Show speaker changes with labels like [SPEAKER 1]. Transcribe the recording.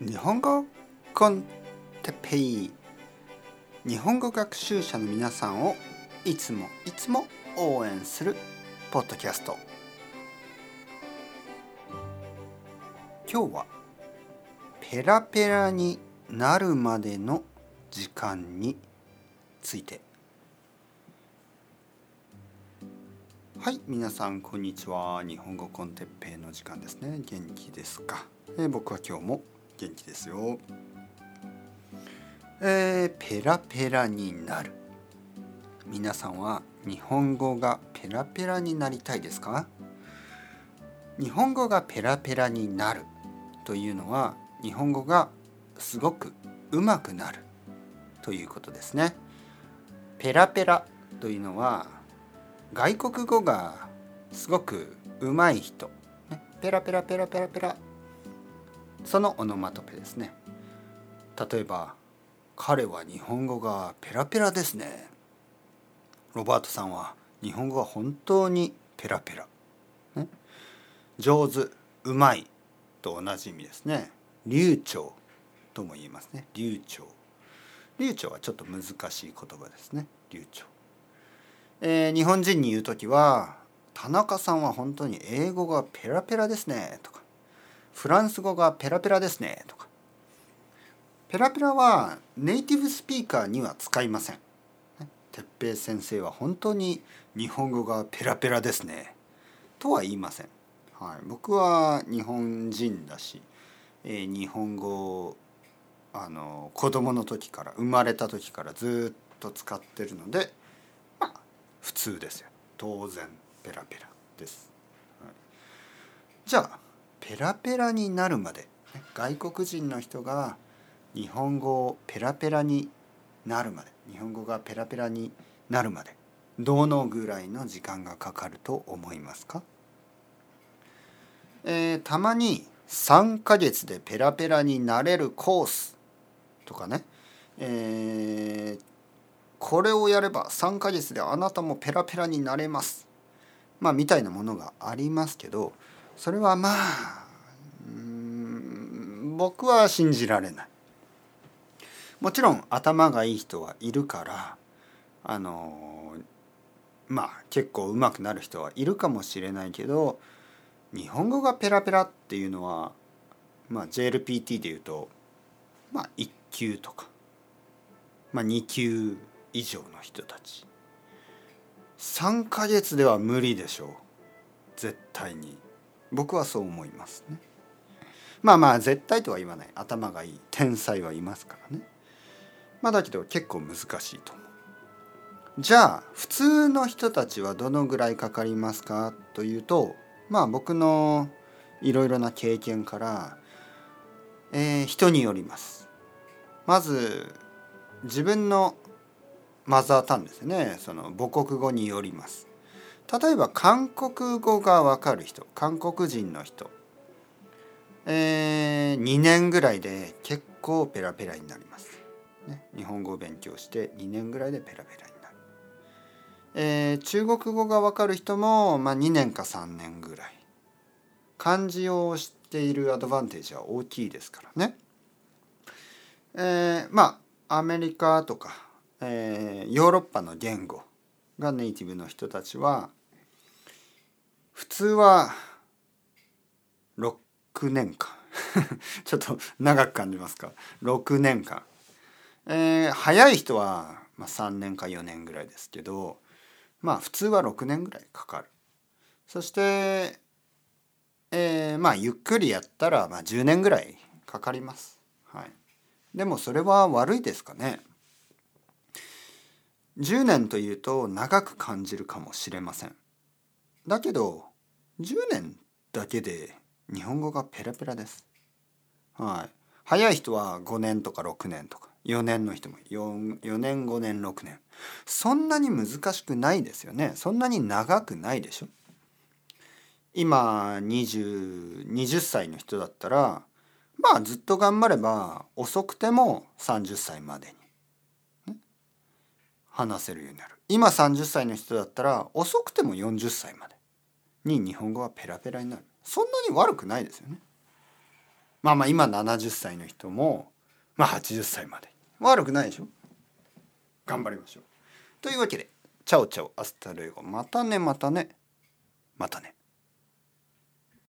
[SPEAKER 1] 日本語コンテペイ日本語学習者の皆さんをいつもいつも応援するポッドキャスト。今日はペラペラになるまでの時間について。はい皆さんこんにちは。日本語コンテッペイの時間ですね。元気ですか、え、僕は今日も元気ですよ。えー、ペラペラになる。皆さんは日本語がペラペラになりたいですか？日本語がペラペラになるというのは日本語がすごく上手くなるということですね。ペラペラというのは外国語がすごく上手い人、ね、ペラペラペラペラペラそのオノマトペですね。例えば彼は日本語がペラペラですね。ロバートさんは日本語が本当にペラペラ、ね、上手うまいと同じ意味ですね。流暢とも言いますね。流暢。流暢はちょっと難しい言葉ですね。流暢。えー、日本人に言う時は「田中さんは本当に英語がペラペラですね」とか「フランス語がペラペラですね」とか。ペラペラはネイティブスピーカーには使いません。哲平先生は本当に日本語がペラペラですねとは言いません。はい、僕は日本人だし、えー、日本語あの子供の時から生まれた時からずっと使ってるので普通ですよ。当然ペラペラです、はい、じゃあペラペラになるまで。外国人の人が日本語をペラペラになるまで。日本語がペラペラになるまで。どのぐらいの時間がかかると思いますか、えー、たまに3ヶ月でペラペラになれるコースとかね、えー、これをやれば3ヶ月であなたもペラペラになれます。まあみたいなものがありますけどそれはまあ僕は信じられない。もちろん頭がいい人はいるからあのまあ結構上手くなる人はいるかもしれないけど日本語がペラペラっていうのはまあ JLPT でいうとまあ1級とかまあ2級以上の人たち。3ヶ月では無理でしょう。絶対に。僕はそう思いますね。まあまあ絶対とは言わない。頭がいい。天才はいますからね。まあだけど結構難しいと思う。じゃあ普通の人たちはどのぐらいかかりますかというとまあ僕のいろいろな経験から、えー、人によります。まず自分のマザータンですね。その母国語によります。例えば韓国語がわかる人韓国人の人えー、2年ぐらいで結構ペラペラになります、ね、日本語を勉強して2年ぐらいでペラペラになる、えー、中国語がわかる人も、まあ、2年か3年ぐらい。漢字を知っているアドバンテージは大きいですからね。えー、まあアメリカとかえー、ヨーロッパの言語がネイティブの人たちは普通は6年間。ちょっと長く感じますか？6年間、えー、早い人は、まあ、3年か4年ぐらいですけどまあ普通は6年ぐらいかかる。そして、えー、まあゆっくりやったら、まあ、10年ぐらいかかります、はい、でもそれは悪いですかね？10年というと長く感じるかもしれません。だけど10年だけで日本語がペラペラです。はい。早い人は5年とか6年とか4年の人も 4, 4年5年6年。そんなに難しくないですよね。そんなに長くないでしょ。今 20, 20歳の人だったらまあずっと頑張れば遅くても30歳までに話せるようになる。今30歳の人だったら遅くても40歳までに日本語はペラペラになる。そんなに悪くないですよね。まあまあ今70歳の人もまあ80歳まで。悪くないでしょ。頑張りましょう。というわけで chao chao hasta luego。またねまたね。またね。